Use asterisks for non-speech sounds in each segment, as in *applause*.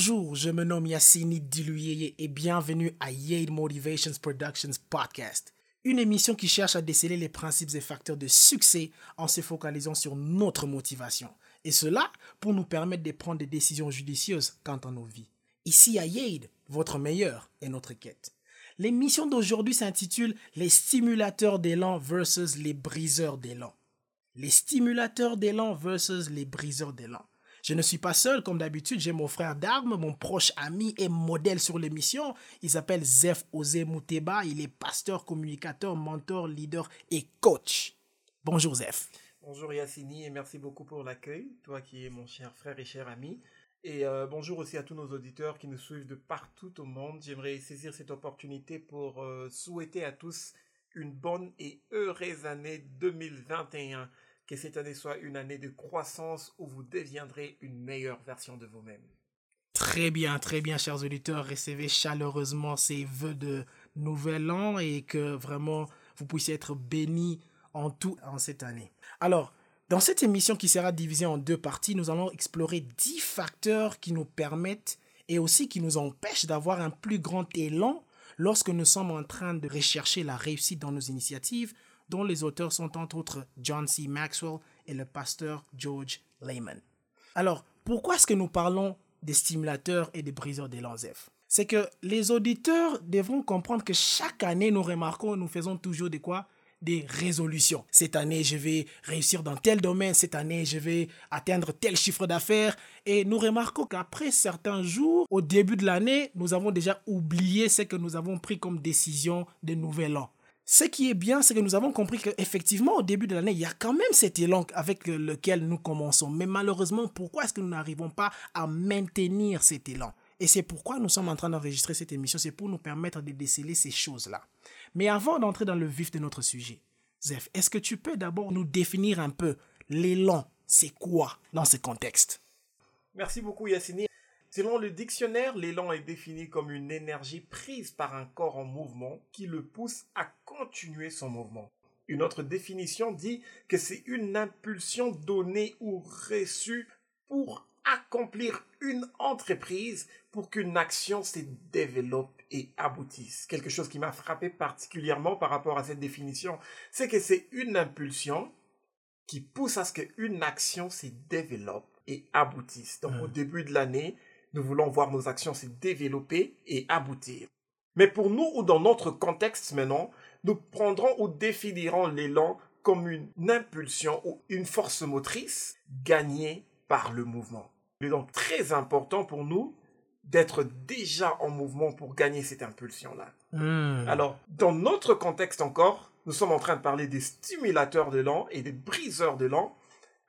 Bonjour, je me nomme Yassini Diluyeye et bienvenue à Yale Motivations Productions Podcast, une émission qui cherche à déceler les principes et facteurs de succès en se focalisant sur notre motivation. Et cela pour nous permettre de prendre des décisions judicieuses quant à nos vies. Ici à Yale, votre meilleur est notre quête. L'émission d'aujourd'hui s'intitule Les stimulateurs d'élan versus les briseurs d'élan. Les stimulateurs d'élan versus les briseurs d'élan. Je ne suis pas seul, comme d'habitude, j'ai mon frère d'armes, mon proche ami et modèle sur l'émission. Il s'appelle Zef Ose Mouteba, il est pasteur, communicateur, mentor, leader et coach. Bonjour Zef. Bonjour Yassini et merci beaucoup pour l'accueil, toi qui es mon cher frère et cher ami. Et euh, bonjour aussi à tous nos auditeurs qui nous suivent de partout au monde. J'aimerais saisir cette opportunité pour euh, souhaiter à tous une bonne et heureuse année 2021 que cette année soit une année de croissance où vous deviendrez une meilleure version de vous-même. Très bien, très bien, chers auditeurs. Recevez chaleureusement ces vœux de nouvel an et que vraiment vous puissiez être bénis en tout en cette année. Alors, dans cette émission qui sera divisée en deux parties, nous allons explorer dix facteurs qui nous permettent et aussi qui nous empêchent d'avoir un plus grand élan lorsque nous sommes en train de rechercher la réussite dans nos initiatives, dont les auteurs sont entre autres John C. Maxwell et le pasteur George Lehman. Alors, pourquoi est-ce que nous parlons des stimulateurs et des briseurs d'élan Zef C'est que les auditeurs devront comprendre que chaque année, nous remarquons, nous faisons toujours de quoi? Des résolutions. Cette année, je vais réussir dans tel domaine, cette année, je vais atteindre tel chiffre d'affaires. Et nous remarquons qu'après certains jours, au début de l'année, nous avons déjà oublié ce que nous avons pris comme décision de nouvel an. Ce qui est bien, c'est que nous avons compris qu'effectivement, au début de l'année, il y a quand même cet élan avec lequel nous commençons. Mais malheureusement, pourquoi est-ce que nous n'arrivons pas à maintenir cet élan? Et c'est pourquoi nous sommes en train d'enregistrer cette émission. C'est pour nous permettre de déceler ces choses-là. Mais avant d'entrer dans le vif de notre sujet, Zef, est-ce que tu peux d'abord nous définir un peu l'élan? C'est quoi dans ce contexte? Merci beaucoup, Yassini. Selon le dictionnaire, l'élan est défini comme une énergie prise par un corps en mouvement qui le pousse à continuer son mouvement. Une autre définition dit que c'est une impulsion donnée ou reçue pour accomplir une entreprise pour qu'une action se développe et aboutisse. Quelque chose qui m'a frappé particulièrement par rapport à cette définition, c'est que c'est une impulsion qui pousse à ce qu'une action se développe et aboutisse. Donc au début de l'année, nous voulons voir nos actions se développer et aboutir. Mais pour nous ou dans notre contexte maintenant, nous prendrons ou définirons l'élan comme une impulsion ou une force motrice gagnée par le mouvement. Il est donc très important pour nous d'être déjà en mouvement pour gagner cette impulsion-là. Hmm. Alors, dans notre contexte encore, nous sommes en train de parler des stimulateurs d'élan et des briseurs d'élan.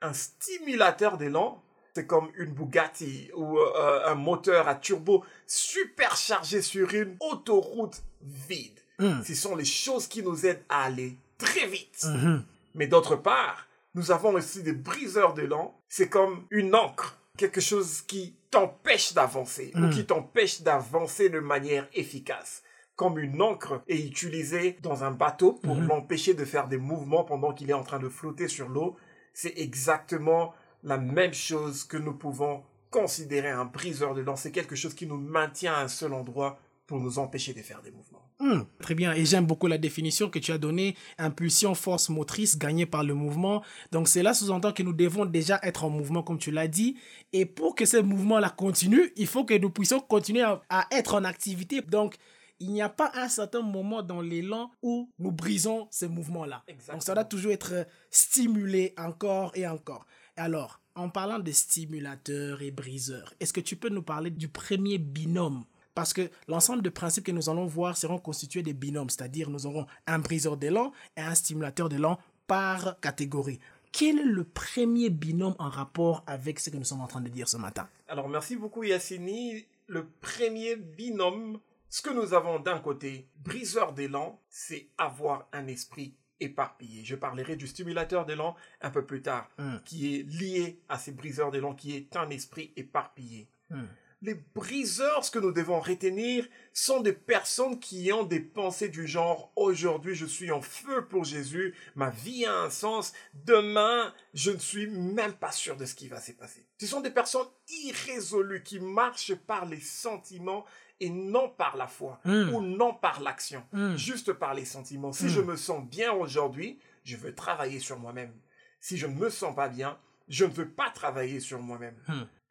Un stimulateur d'élan, c'est comme une Bugatti ou euh, un moteur à turbo superchargé sur une autoroute vide. Mm. Ce sont les choses qui nous aident à aller très vite. Mhm. Mais d'autre part, nous avons aussi des briseurs d'élan. C'est comme une encre, quelque chose qui t'empêche d'avancer ou qui t'empêche d'avancer de manière efficace. Comme une encre est utilisée dans un bateau pour Mhm. l'empêcher de faire des mouvements pendant qu'il est en train de flotter sur l'eau. C'est exactement la même chose que nous pouvons considérer un briseur d'élan. C'est quelque chose qui nous maintient à un seul endroit pour nous empêcher de faire des mouvements. Hmm, très bien, et j'aime beaucoup la définition que tu as donnée, impulsion, force motrice gagnée par le mouvement. Donc cela sous-entend que nous devons déjà être en mouvement, comme tu l'as dit, et pour que ce mouvement-là continue, il faut que nous puissions continuer à, à être en activité. Donc il n'y a pas un certain moment dans l'élan où nous brisons ce mouvement-là. Donc ça doit toujours être stimulé encore et encore. Alors, en parlant de stimulateurs et briseurs, est-ce que tu peux nous parler du premier binôme? Parce que l'ensemble de principes que nous allons voir seront constitués des binômes, c'est-à-dire nous aurons un briseur d'élan et un stimulateur d'élan par catégorie. Quel est le premier binôme en rapport avec ce que nous sommes en train de dire ce matin? Alors merci beaucoup Yassini. Le premier binôme, ce que nous avons d'un côté, briseur d'élan, c'est avoir un esprit éparpillé. Je parlerai du stimulateur d'élan un peu plus tard, Hmm. qui est lié à ces briseurs d'élan, qui est un esprit éparpillé. Hmm. les briseurs, ce que nous devons retenir, sont des personnes qui ont des pensées du genre aujourd'hui je suis en feu pour Jésus, ma vie a un sens, demain je ne suis même pas sûr de ce qui va se passer. Ce sont des personnes irrésolues qui marchent par les sentiments et non par la foi Mm. ou non par l'action, Mm. juste par les sentiments. Si Mm. je me sens bien aujourd'hui, je veux travailler sur moi-même. Si je ne me sens pas bien, je ne veux pas travailler sur moi-même.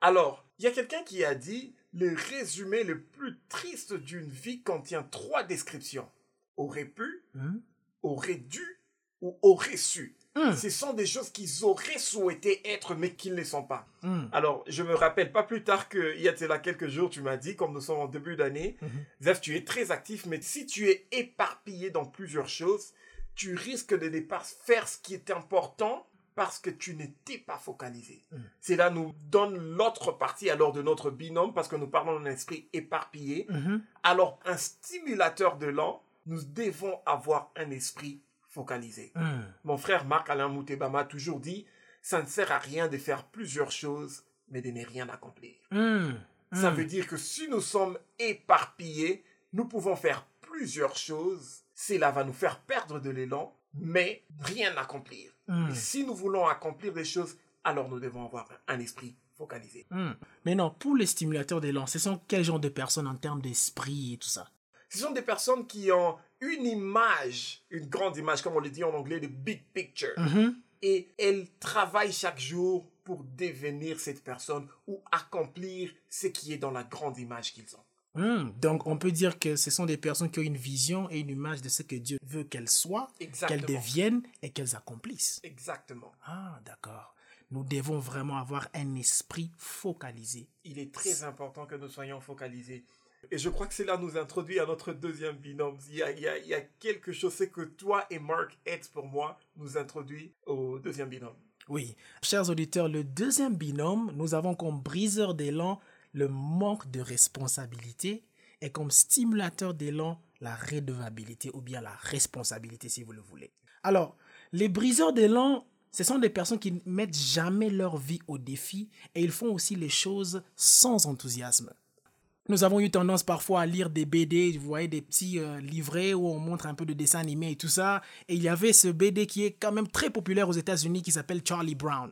Alors, il y a quelqu'un qui a dit le résumé le plus triste d'une vie contient trois descriptions. Aurait pu, Hmm? aurait dû ou aurait su. Hmm. Ce sont des choses qu'ils auraient souhaité être mais qu'ils ne sont pas. Hmm. Alors, je me rappelle pas plus tard qu'il y a cela quelques jours, tu m'as dit, comme nous sommes en début d'année, Mhm. Zef, tu es très actif, mais si tu es éparpillé dans plusieurs choses, tu risques de ne pas faire ce qui est important parce que tu n'étais pas focalisé. Mm. Cela nous donne l'autre partie alors de notre binôme parce que nous parlons d'un esprit éparpillé. Mhm. Alors, un stimulateur de l'an, nous devons avoir un esprit focalisé. Hmm. Mon frère Marc-Alain Moutebama a toujours dit, ça ne sert à rien de faire plusieurs choses, mais de ne rien accomplir. Hmm. Ça Hmm. veut dire que si nous sommes éparpillés, nous pouvons faire plusieurs choses. Cela va nous faire perdre de l'élan, mais rien accomplir. Et si nous voulons accomplir des choses, alors nous devons avoir un esprit focalisé. Mais non, pour les stimulateurs d'élan, ce sont quel genre de personnes en termes d'esprit et tout ça? Ce sont des personnes qui ont une image, une grande image, comme on le dit en anglais, de big picture. Mhm. Et elles travaillent chaque jour pour devenir cette personne ou accomplir ce qui est dans la grande image qu'ils ont. Hmm. Donc, on peut dire que ce sont des personnes qui ont une vision et une image de ce que Dieu veut qu'elles soient, qu'elles deviennent et qu'elles accomplissent. Exactement. Ah, d'accord. Nous devons vraiment avoir un esprit focalisé. il est très important que nous soyons focalisés. Et je crois que cela nous introduit à notre deuxième binôme. Il y a, quelque chose, c'est que toi et Mark êtes pour moi, nous introduit au deuxième binôme. Oui, chers auditeurs, le deuxième binôme, nous avons comme briseur d'élan le manque de responsabilité et comme stimulateur d'élan la redevabilité ou bien la responsabilité si vous le voulez. Alors, les briseurs d'élan, ce sont des personnes qui ne mettent jamais leur vie au défi et ils font aussi les choses sans enthousiasme. Nous avons eu tendance parfois à lire des BD, vous voyez, des petits euh, livrets où on montre un peu de dessin animé et tout ça. Et il y avait ce BD qui est quand même très populaire aux États-Unis qui s'appelle Charlie Brown.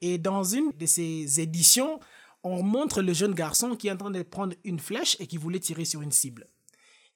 Et dans une de ces éditions, on montre le jeune garçon qui est en train de prendre une flèche et qui voulait tirer sur une cible.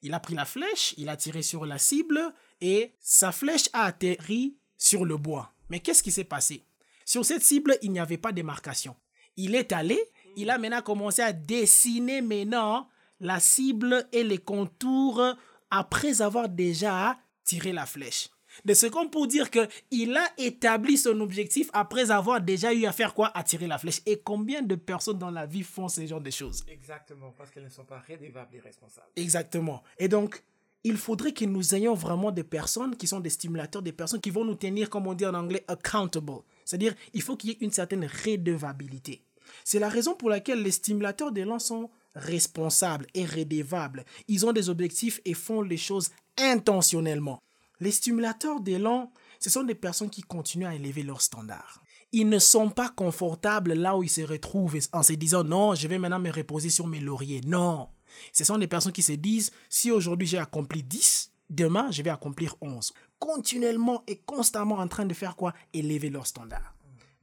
Il a pris la flèche, il a tiré sur la cible et sa flèche a atterri sur le bois. Mais qu'est-ce qui s'est passé? Sur cette cible, il n'y avait pas de démarcation. Il est allé, il a maintenant commencé à dessiner maintenant la cible et les contours après avoir déjà tiré la flèche. De ce qu'on peut dire que il a établi son objectif après avoir déjà eu à faire quoi? À tirer la flèche. Et combien de personnes dans la vie font ce genre de choses? Exactement, parce qu'elles ne sont pas rédévables et responsables. Exactement. Et donc, il faudrait que nous ayons vraiment des personnes qui sont des stimulateurs, des personnes qui vont nous tenir, comme on dit en anglais, accountable. C'est-à-dire, il faut qu'il y ait une certaine redevabilité. C'est la raison pour laquelle les stimulateurs d'élan sont responsables et redevables. Ils ont des objectifs et font les choses intentionnellement. Les stimulateurs d'élan, ce sont des personnes qui continuent à élever leurs standards. Ils ne sont pas confortables là où ils se retrouvent en se disant non, je vais maintenant me reposer sur mes lauriers. Non. Ce sont des personnes qui se disent si aujourd'hui j'ai accompli 10, demain je vais accomplir 11. Continuellement et constamment en train de faire quoi? Élever leurs standards.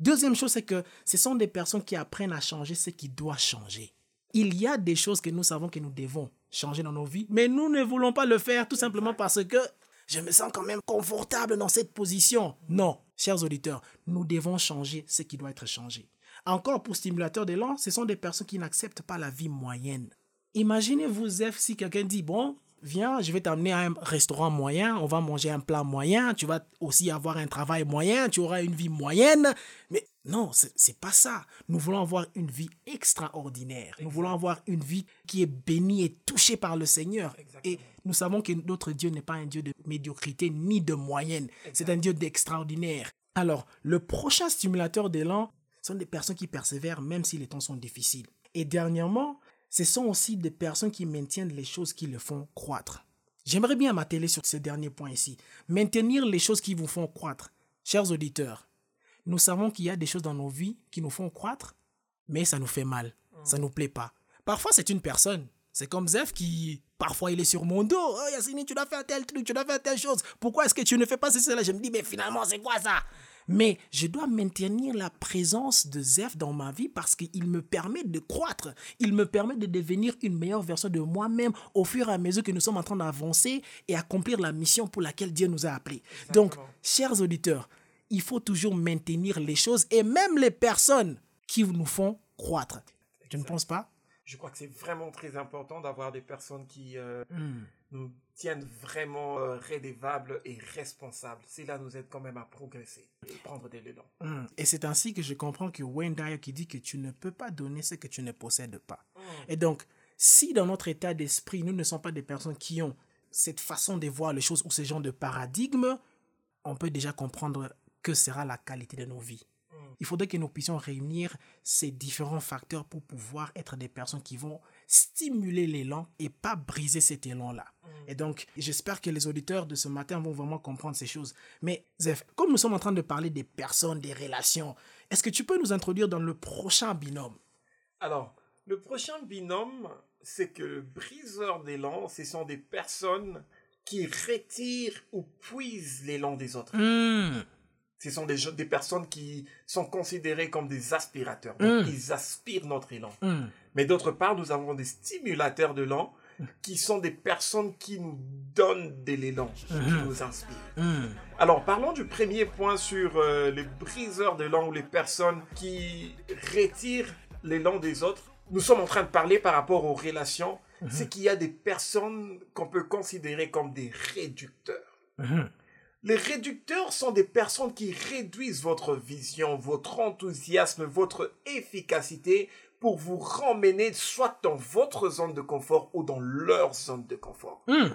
Deuxième chose, c'est que ce sont des personnes qui apprennent à changer ce qui doit changer. Il y a des choses que nous savons que nous devons changer dans nos vies, mais nous ne voulons pas le faire tout simplement parce que je me sens quand même confortable dans cette position. Non, chers auditeurs, nous devons changer ce qui doit être changé. Encore pour stimulateur d'élan, ce sont des personnes qui n'acceptent pas la vie moyenne. Imaginez-vous, si quelqu'un dit, bon, viens, je vais t'amener à un restaurant moyen, on va manger un plat moyen, tu vas aussi avoir un travail moyen, tu auras une vie moyenne. Mais non, c'est pas ça. Nous voulons avoir une vie extraordinaire. Nous voulons avoir une vie qui est bénie et touchée par le Seigneur. Et nous savons que notre Dieu n'est pas un Dieu de médiocrité ni de moyenne. C'est un Dieu d'extraordinaire. Alors, le prochain stimulateur d'élan sont des personnes qui persévèrent même si les temps sont difficiles. Et dernièrement, ce sont aussi des personnes qui maintiennent les choses qui le font croître. J'aimerais bien m'atteler sur ce dernier point ici. Maintenir les choses qui vous font croître. Chers auditeurs, nous savons qu'il y a des choses dans nos vies qui nous font croître, mais ça nous fait mal. Ça ne nous plaît pas. Parfois, c'est une personne. C'est comme Zef qui, parfois, il est sur mon dos. Oh, tu dois faire tel truc, tu dois faire telle chose. Pourquoi est-ce que tu ne fais pas ceci, là Je me dis, mais finalement, c'est quoi ça? Mais je dois maintenir la présence de Zef dans ma vie parce qu'il me permet de croître. Il me permet de devenir une meilleure version de moi-même au fur et à mesure que nous sommes en train d'avancer et accomplir la mission pour laquelle Dieu nous a appelés. Donc, chers auditeurs, il faut toujours maintenir les choses et même les personnes qui nous font croître. Tu ne penses pas Je crois que c'est vraiment très important d'avoir des personnes qui euh, hmm. nous tiennent vraiment euh, rédévables et responsables. Cela nous aide quand même à progresser et prendre des élans. Hmm. Et c'est ainsi que je comprends que Wayne Dyer qui dit que tu ne peux pas donner ce que tu ne possèdes pas. Hmm. Et donc, si dans notre état d'esprit, nous ne sommes pas des personnes qui ont cette façon de voir les choses ou ce genre de paradigme, on peut déjà comprendre que sera la qualité de nos vies. Hmm. Il faudrait que nous puissions réunir ces différents facteurs pour pouvoir être des personnes qui vont stimuler l'élan et pas briser cet élan-là. Mm. Et donc, j'espère que les auditeurs de ce matin vont vraiment comprendre ces choses. Mais Zef, comme nous sommes en train de parler des personnes, des relations, est-ce que tu peux nous introduire dans le prochain binôme? Alors, le prochain binôme, c'est que briseurs d'élan, ce sont des personnes qui retirent ou puisent l'élan des autres. Mm. Ce sont des, des personnes qui sont considérées comme des aspirateurs. Donc, mm. ils aspirent notre élan. Mm. Mais d'autre part, nous avons des stimulateurs de l'élan qui sont des personnes qui nous donnent de l'élan, qui mm-hmm. nous inspirent. Alors, parlons du premier point sur euh, les briseurs d'élan ou les personnes qui retirent l'élan des autres. Nous sommes en train de parler par rapport aux relations. C'est qu'il y a des personnes qu'on peut considérer comme des réducteurs. Les réducteurs sont des personnes qui réduisent votre vision, votre enthousiasme, votre efficacité pour vous ramener soit dans votre zone de confort ou dans leur zone de confort. Hmm.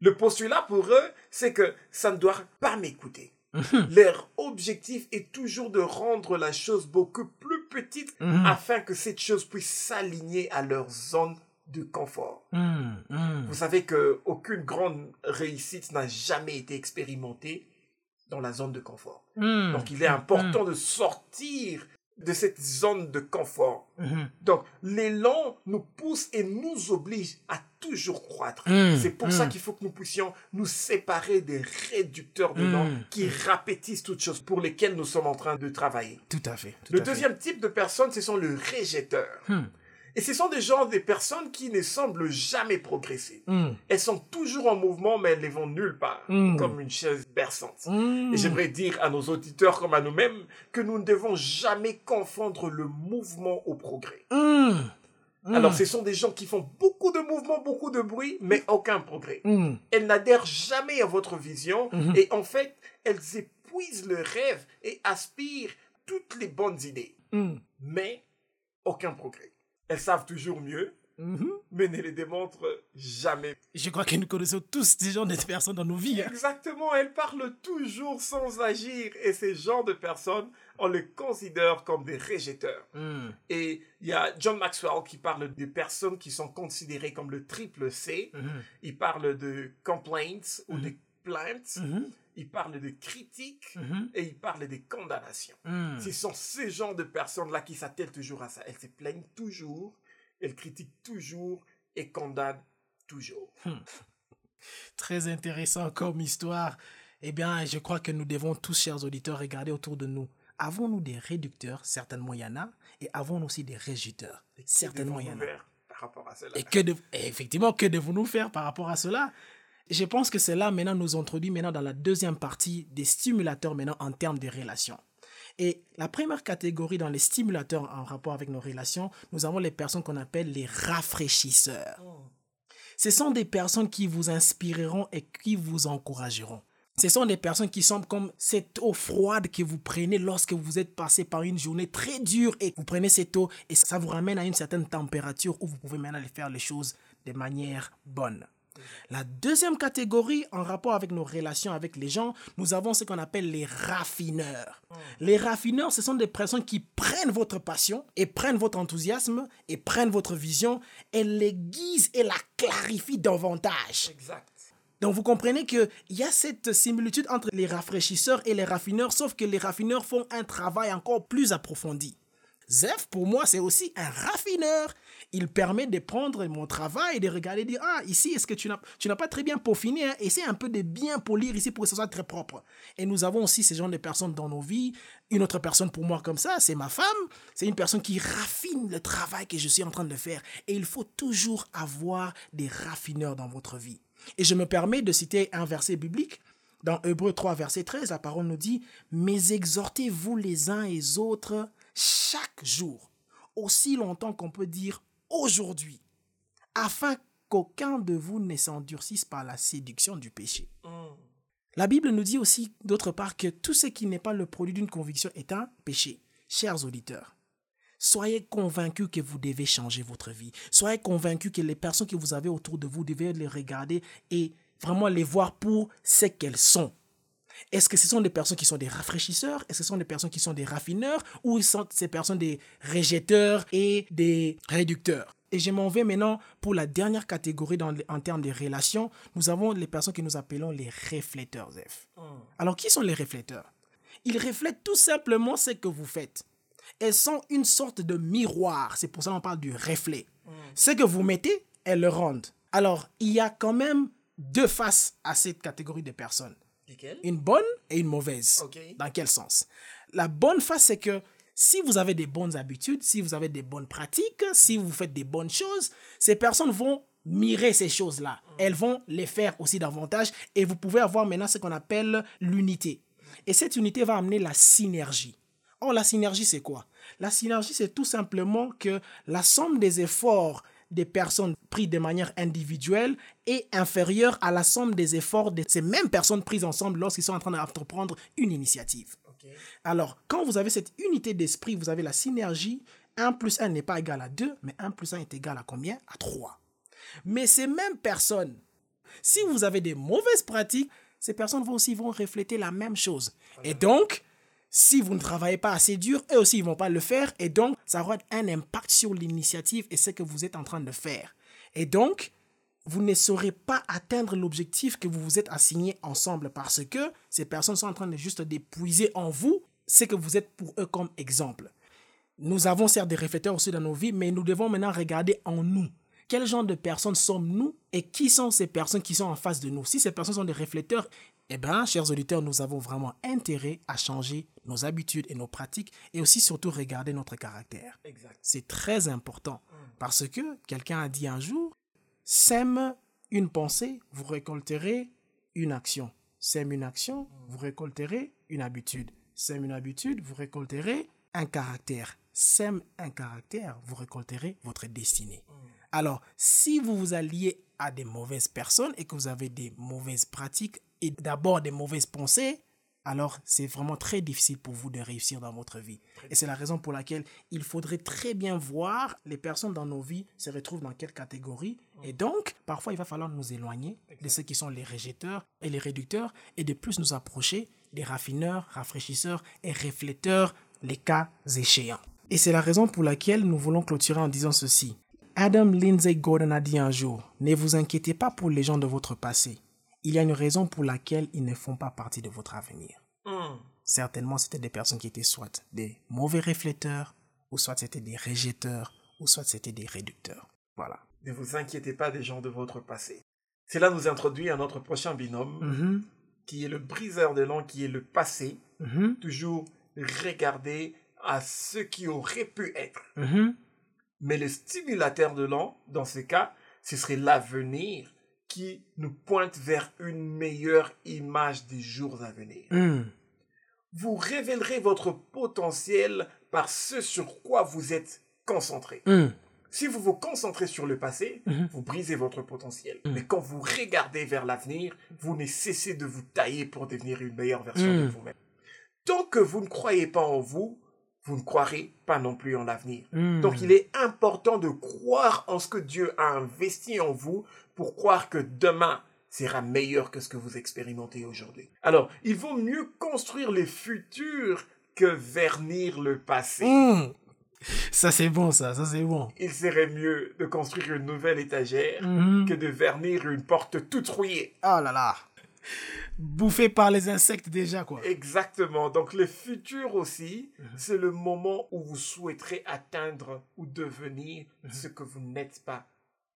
Le postulat pour eux, c'est que ça ne doit pas m'écouter. Hmm. Leur objectif est toujours de rendre la chose beaucoup plus petite hmm. afin que cette chose puisse s'aligner à leur zone de confort. Hmm, hmm. Vous savez que aucune grande réussite n'a jamais été expérimentée dans la zone de confort. Hmm. Donc il est important de sortir de cette zone de confort. Donc l'élan nous pousse et nous oblige à toujours croître. C'est pour ça qu'il faut que nous puissions nous séparer des réducteurs de l'élan qui répétissent toutes choses pour lesquelles nous sommes en train de travailler. Tout à fait. le deuxième type de personnes, ce sont les réjecteurs. Et ce sont des gens, des personnes qui ne semblent jamais progresser. Hmm. Elles sont toujours en mouvement, mais elles ne vont nulle part, hmm. comme une chaise berçante. Hmm. Et j'aimerais dire à nos auditeurs comme à nous-mêmes que nous ne devons jamais confondre le mouvement au progrès. Alors, ce sont des gens qui font beaucoup de mouvements, beaucoup de bruit, mais aucun progrès. Elles n'adhèrent jamais à votre vision et en fait, elles épuisent le rêve et aspirent toutes les bonnes idées. Mais aucun progrès. Elles savent toujours mieux, mhm. mais ne les démontrent jamais. Je crois que nous connaissons tous ces genres de personnes dans nos vies. Hein. Exactement, elles parlent toujours sans agir. Et ces genres de personnes, on les considère comme des rejeteurs. Hmm. Et il y a John Maxwell qui parle des personnes qui sont considérées comme le triple C. Mhm. Il parle de complaints ou mhm. de plaintes il parle de critiques mhm. et il parle des condamnations. Hmm. Ce sont ces genres de personnes-là qui s'attellent toujours à ça. Elles se plaignent toujours, elles critiquent toujours et condamnent toujours. Hmm. Très intéressant comme histoire. Eh bien, je crois que nous devons tous, chers auditeurs, regarder autour de nous. Avons-nous des réducteurs? Certainement, il y en a. Et avons-nous aussi des réjuteurs Certainement, il y en a. Par rapport à cela? Et que effectivement, que devons-nous faire par rapport à cela? Je pense que cela maintenant nous introduit maintenant dans la deuxième partie des stimulateurs maintenant en termes de relations. Et la première catégorie dans les stimulateurs en rapport avec nos relations, nous avons les personnes qu'on appelle les rafraîchisseurs. Ce sont des personnes qui vous inspireront et qui vous encourageront. Ce sont des personnes qui sont comme cette eau froide que vous prenez lorsque vous êtes passé par une journée très dure et vous prenez cette eau et ça vous ramène à une certaine température où vous pouvez maintenant faire les choses de manière bonne. La deuxième catégorie, en rapport avec nos relations avec les gens, nous avons ce qu'on appelle les raffineurs. Hmm. Les raffineurs, ce sont des personnes qui prennent votre passion et prennent votre enthousiasme et prennent votre vision et l'aiguisent et la clarifient davantage. Exact. Donc vous comprenez qu'il y a cette similitude entre les rafraîchisseurs et les raffineurs, sauf que les raffineurs font un travail encore plus approfondi. Zef, pour moi, c'est aussi un raffineur. Il permet de prendre mon travail et de regarder et dire Ah, ici, est-ce que tu n'as, pas très bien peaufiné hein? Essaie un peu de bien polir ici pour que ce soit très propre. Et nous avons aussi ces genre de personnes dans nos vies. Une autre personne pour moi comme ça, c'est ma femme. C'est une personne qui raffine le travail que je suis en train de faire. Et il faut toujours avoir des raffineurs dans votre vie. Et je me permets de citer un verset biblique. Dans Hébreu 3, verset 13, la parole nous dit Mais exhortez-vous les uns et les autres chaque jour, aussi longtemps qu'on peut dire aujourd'hui, afin qu'aucun de vous ne s'endurcisse par la séduction du péché. La Bible nous dit aussi, d'autre part, que tout ce qui n'est pas le produit d'une conviction est un péché. Chers auditeurs, soyez convaincus que vous devez changer votre vie. Soyez convaincus que les personnes que vous avez autour de vous, devez les regarder et vraiment les voir pour ce qu'elles sont. Est-ce que ce sont des personnes qui sont des rafraîchisseurs? Est-ce que ce sont des personnes qui sont des raffineurs? Ou sont ces personnes des rejetteurs et des réducteurs? Et je m'en vais maintenant pour la dernière catégorie dans, en termes de relations. Nous avons les personnes que nous appelons les réflecteurs, F. Alors, qui sont les réflecteurs Ils reflètent tout simplement ce que vous faites. Elles sont une sorte de miroir. C'est pour ça qu'on parle du reflet. Ce que vous mettez, elles le rendent. Alors, il y a quand même deux faces à cette catégorie de personnes. Une bonne et une mauvaise. Dans quel sens? La bonne face, c'est que si vous avez des bonnes habitudes, si vous avez des bonnes pratiques, si vous faites des bonnes choses, ces personnes vont mirer ces choses-là. Elles vont les faire aussi davantage et vous pouvez avoir maintenant ce qu'on appelle l'unité. Et cette unité va amener la synergie. Or, la synergie, c'est quoi? La synergie, c'est tout simplement que la somme des efforts des personnes prises de manière individuelle est inférieure à la somme des efforts de ces mêmes personnes prises ensemble lorsqu'ils sont en train d'entreprendre une initiative. Alors, quand vous avez cette unité d'esprit, vous avez la synergie, 1 plus 1 n'est pas égal à 2, mais 1 plus 1 est égal à combien? À 3. Mais ces mêmes personnes, si vous avez des mauvaises pratiques, ces personnes vont aussi vont refléter la même chose. Et donc, si vous ne travaillez pas assez dur, eux aussi, ils vont pas le faire. Et donc, ça aura un impact sur l'initiative et ce que vous êtes en train de faire. Et donc, vous ne saurez pas atteindre l'objectif que vous vous êtes assigné ensemble parce que ces personnes sont en train de juste d'épuiser en vous ce que vous êtes pour eux comme exemple. Nous avons certes des réflecteurs aussi dans nos vies, mais nous devons maintenant regarder en nous. Quel genre de personnes sommes-nous et qui sont ces personnes qui sont en face de nous? Si ces personnes sont des réflecteurs, eh bien, chers auditeurs, nous avons vraiment intérêt à changer nos habitudes et nos pratiques et aussi surtout regarder notre caractère. C'est très important parce que quelqu'un a dit un jour, sème une pensée, vous récolterez une action. Sème une action, vous récolterez une habitude. Sème une habitude, vous récolterez un caractère. Sème un caractère, vous récolterez votre destinée. Alors, si vous vous alliez à des mauvaises personnes et que vous avez des mauvaises pratiques et d'abord des mauvaises pensées, alors c'est vraiment très difficile pour vous de réussir dans votre vie. Et c'est la raison pour laquelle il faudrait très bien voir les personnes dans nos vies se retrouvent dans quelle catégorie. Et donc, parfois, il va falloir nous éloigner de ceux qui sont les rejetteurs et les réducteurs et de plus nous approcher des raffineurs, rafraîchisseurs et refléteurs, les cas échéants. Et c'est la raison pour laquelle nous voulons clôturer en disant ceci. Adam Lindsay Gordon a dit un jour, ne vous inquiétez pas pour les gens de votre passé. Il y a une raison pour laquelle ils ne font pas partie de votre avenir. Certainement, c'était des personnes qui étaient soit des mauvais réflecteurs, ou soit c'était des rejetteurs, ou soit c'était des réducteurs. Voilà. Ne vous inquiétez pas des gens de votre passé. Cela nous introduit à notre prochain binôme, qui est le briseur de langue, qui est le passé. Toujours regarder à ce qui aurait pu être. Mais le stimulateur de l'an, dans ce cas, ce serait l'avenir qui nous pointe vers une meilleure image des jours à venir. Vous révélerez votre potentiel par ce sur quoi vous êtes concentré. Si vous vous concentrez sur le passé, vous brisez votre potentiel. Mais quand vous regardez vers l'avenir, vous ne cessez de vous tailler pour devenir une meilleure version de vous-même. Tant que vous ne croyez pas en vous, vous ne croirez pas non plus en l'avenir. Donc il est important de croire en ce que Dieu a investi en vous pour croire que demain sera meilleur que ce que vous expérimentez aujourd'hui. Alors, il vaut mieux construire les futurs que vernir le passé. Ça c'est bon, ça, ça c'est bon. Il serait mieux de construire une nouvelle étagère que de vernir une porte toute rouillée. Oh là là. Bouffé par les insectes déjà, quoi. Exactement. Donc le futur aussi, c'est le moment où vous souhaiterez atteindre ou devenir ce que vous n'êtes pas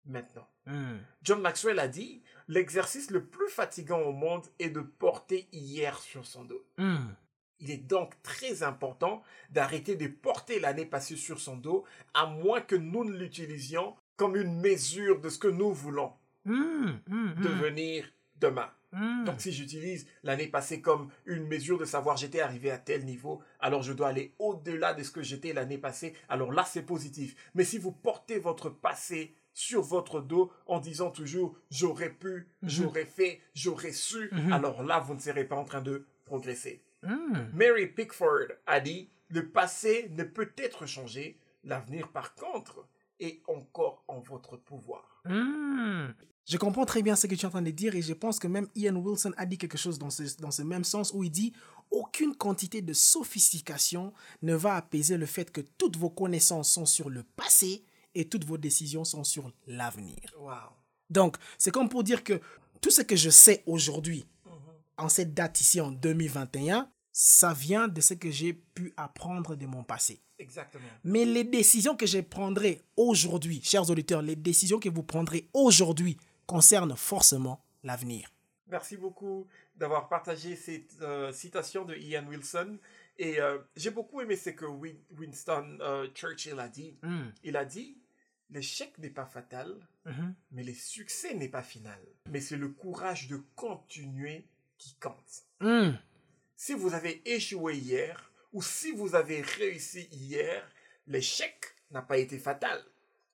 maintenant. Hmm. John Maxwell a dit, l'exercice le plus fatigant au monde est de porter hier sur son dos. Hmm. Il est donc très important d'arrêter de porter l'année passée sur son dos, à moins que nous ne l'utilisions comme une mesure de ce que nous voulons. Hmm. devenir demain. Hmm. Donc si j'utilise l'année passée comme une mesure de savoir j'étais arrivé à tel niveau, alors je dois aller au-delà de ce que j'étais l'année passée, alors là c'est positif. Mais si vous portez votre passé sur votre dos en disant toujours j'aurais pu, j'aurais fait, j'aurais su, Mhm. alors là vous ne serez pas en train de progresser. Hmm. Mary Pickford a dit le passé ne peut être changé, l'avenir par contre est encore en votre pouvoir. Je comprends très bien ce que tu es en train de dire et je pense que même Ian Wilson a dit quelque chose dans ce, dans ce même sens où il dit aucune quantité de sophistication ne va apaiser le fait que toutes vos connaissances sont sur le passé et toutes vos décisions sont sur l'avenir. Wow. Donc, c'est comme pour dire que tout ce que je sais aujourd'hui, en cette date ici en 2021, ça vient de ce que j'ai pu apprendre de mon passé. Exactement. Mais les décisions que je prendrai aujourd'hui, chers auditeurs, les décisions que vous prendrez aujourd'hui concernent forcément l'avenir. Merci beaucoup d'avoir partagé cette euh, citation de Ian Wilson. Et euh, j'ai beaucoup aimé ce que Win- Winston euh, Churchill a dit. Hmm. Il a dit, l'échec n'est pas fatal, Mhm. mais le succès n'est pas final. Mais c'est le courage de continuer qui compte. Hmm. Si vous avez échoué hier, ou si vous avez réussi hier, l'échec n'a pas été fatal.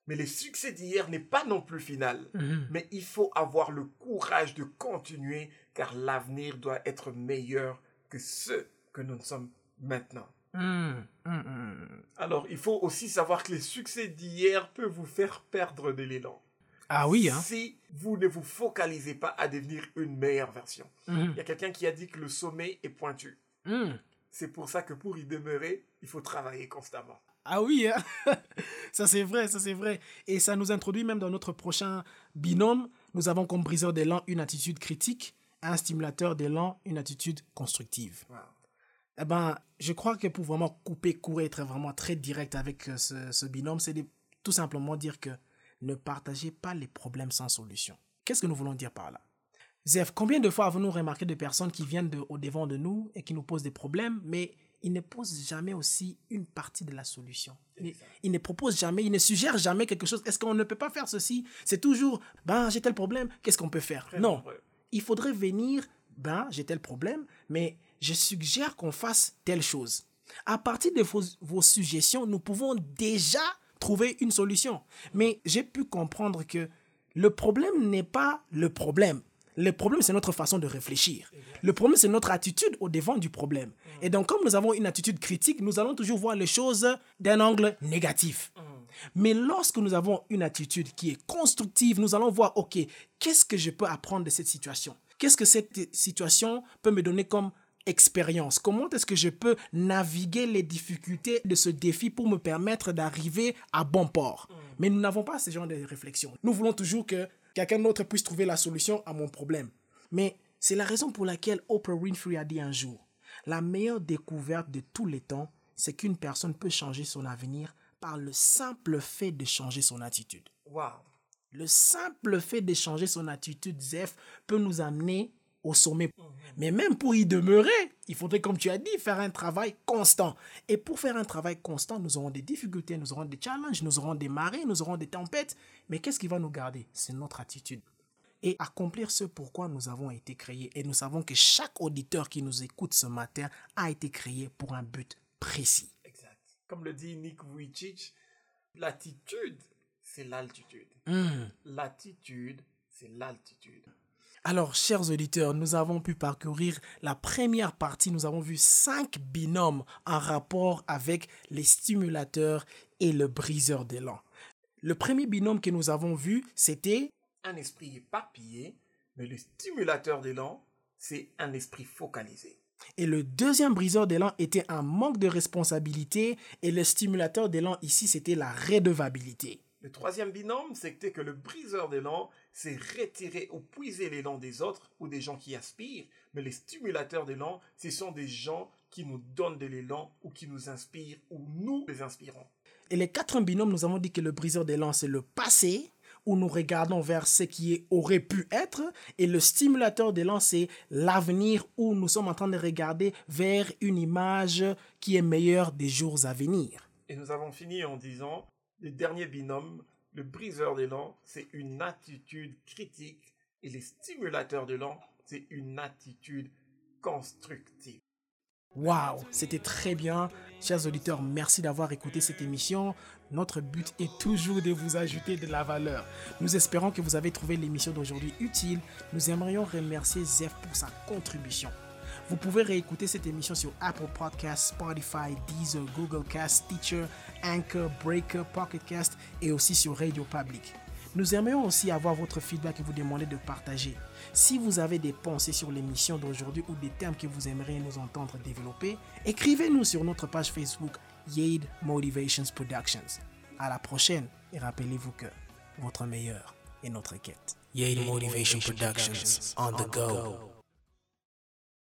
Mais le succès d'hier n'est pas non plus final. Mhm. Mais il faut avoir le courage de continuer car l'avenir doit être meilleur que ce que nous sommes maintenant. Hmm. Hmm. Alors, il faut aussi savoir que les succès d'hier peuvent vous faire perdre de l'élan. Ah oui, hein? Si vous ne vous focalisez pas à devenir une meilleure version. Mhm. Il y a quelqu'un qui a dit que le sommet est pointu. C'est pour ça que pour y demeurer, il faut travailler constamment. Ah oui, hein? *laughs* ça c'est vrai, ça c'est vrai. Et ça nous introduit même dans notre prochain binôme. Nous avons comme briseur d'élan une attitude critique, un stimulateur d'élan une attitude constructive. Wow. Eh ben, je crois que pour vraiment couper court et être vraiment très direct avec euh, ce, ce binôme, c'est de tout simplement dire que ne partagez pas les problèmes sans solution. Qu'est-ce que nous voulons dire par là? Zef, combien de fois avons-nous remarqué de personnes qui viennent de- au devant de nous et qui nous posent des problèmes, mais ils ne posent jamais aussi une partie de la solution. Ils ne proposent jamais, ils ne suggèrent jamais quelque chose. Est-ce qu'on ne peut pas faire ceci? C'est toujours, ben j'ai tel problème, qu'est-ce qu'on peut faire? Très Non, il faudrait venir, ben, j'ai tel problème, mais je suggère qu'on fasse telle chose. À partir de vos, vos suggestions, nous pouvons déjà trouver une solution. Mais j'ai pu comprendre que le problème n'est pas le problème. Le problème, c'est notre façon de réfléchir. Le problème, c'est notre attitude au devant du problème. Et donc, comme nous avons une attitude critique, nous allons toujours voir les choses d'un angle négatif. Mais lorsque nous avons une attitude qui est constructive, nous allons voir, OK, qu'est-ce que je peux apprendre de cette situation? Qu'est-ce que cette situation peut me donner comme expérience? Comment est-ce que je peux naviguer les difficultés de ce défi pour me permettre d'arriver à bon port? Mais nous n'avons pas ce genre de réflexion. Nous voulons toujours que quelqu'un d'autre puisse trouver la solution à mon problème. Mais c'est la raison pour laquelle Oprah Winfrey a dit un jour, la meilleure découverte de tous les temps, c'est qu'une personne peut changer son avenir par le simple fait de changer son attitude. Wow. Le simple fait de changer son attitude, Zef, peut nous amener au sommet. Mais même pour y demeurer, il faudrait, comme tu as dit, faire un travail constant. Et pour faire un travail constant, nous aurons des difficultés, nous aurons des challenges, nous aurons des marées, nous aurons des tempêtes. Mais qu'est-ce qui va nous garder? C'est notre attitude. Et accomplir ce pourquoi nous avons été créés. Et nous savons que chaque auditeur qui nous écoute ce matin a été créé pour un but précis. Exact. Comme le dit Nick Vujicic, l'attitude, c'est l'altitude. Hmm. L'attitude, c'est l'altitude. Alors, chers auditeurs, nous avons pu parcourir la première partie. Nous avons vu cinq binômes en rapport avec les stimulateurs et le briseur d'élan. Le premier binôme que nous avons vu, c'était Un esprit éparpillé, mais le stimulateur d'élan, c'est un esprit focalisé. et le deuxième briseur d'élan était un manque de responsabilité et le stimulateur d'élan ici, c'était la redevabilité. Le troisième binôme, c'était que le briseur d'élan, c'est retirer ou puiser l'élan des autres ou des gens qui aspirent. Mais les stimulateurs d'élan, ce sont des gens qui nous donnent de l'élan ou qui nous inspirent ou nous les inspirons. Et les quatre binômes, nous avons dit que le briseur d'élan, c'est le passé, où nous regardons vers ce qui aurait pu être, et le stimulateur d'élan, c'est l'avenir, où nous sommes en train de regarder vers une image qui est meilleure des jours à venir. Et nous avons fini en disant, le dernier binôme, le briseur d'élan, c'est une attitude critique, et les stimulateurs d'élan, c'est une attitude constructive. Waouh, c'était très bien. Chers auditeurs, merci d'avoir écouté cette émission. Notre but est toujours de vous ajouter de la valeur. Nous espérons que vous avez trouvé l'émission d'aujourd'hui utile. Nous aimerions remercier Zef pour sa contribution. Vous pouvez réécouter cette émission sur Apple Podcasts, Spotify, Deezer, Google Cast, Teacher, Anchor, Breaker, Pocket Cast et aussi sur Radio Public. Nous aimerions aussi avoir votre feedback et vous demander de partager. Si vous avez des pensées sur l'émission d'aujourd'hui ou des termes que vous aimeriez nous entendre développer, écrivez-nous sur notre page Facebook Yade Motivations Productions. À la prochaine et rappelez-vous que votre meilleur est notre quête. Yade Motivation Productions on the go.